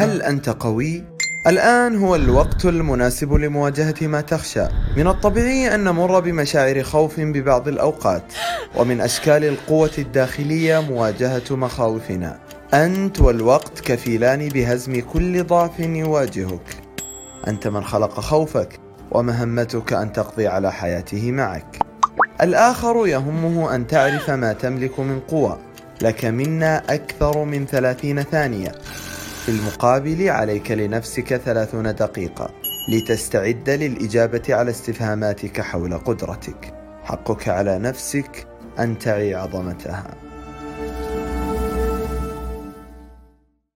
هل أنت قوي؟ الآن هو الوقت المناسب لمواجهة ما تخشى. من الطبيعي أن نمر بمشاعر خوف ببعض الأوقات ومن أشكال القوة الداخلية مواجهة مخاوفنا. أنت والوقت كفيلان بهزم كل ضعف يواجهك. أنت من خلق خوفك ومهمتك أن تقضي على حياته معك. الآخر يهمه أن تعرف ما تملك من قوى لك منا أكثر من ثلاثين ثانية. في المقابل عليك لنفسك ثلاثون دقيقة لتستعد للإجابة على استفهاماتك حول قدرتك. حقك على نفسك أن تعي عظمتها.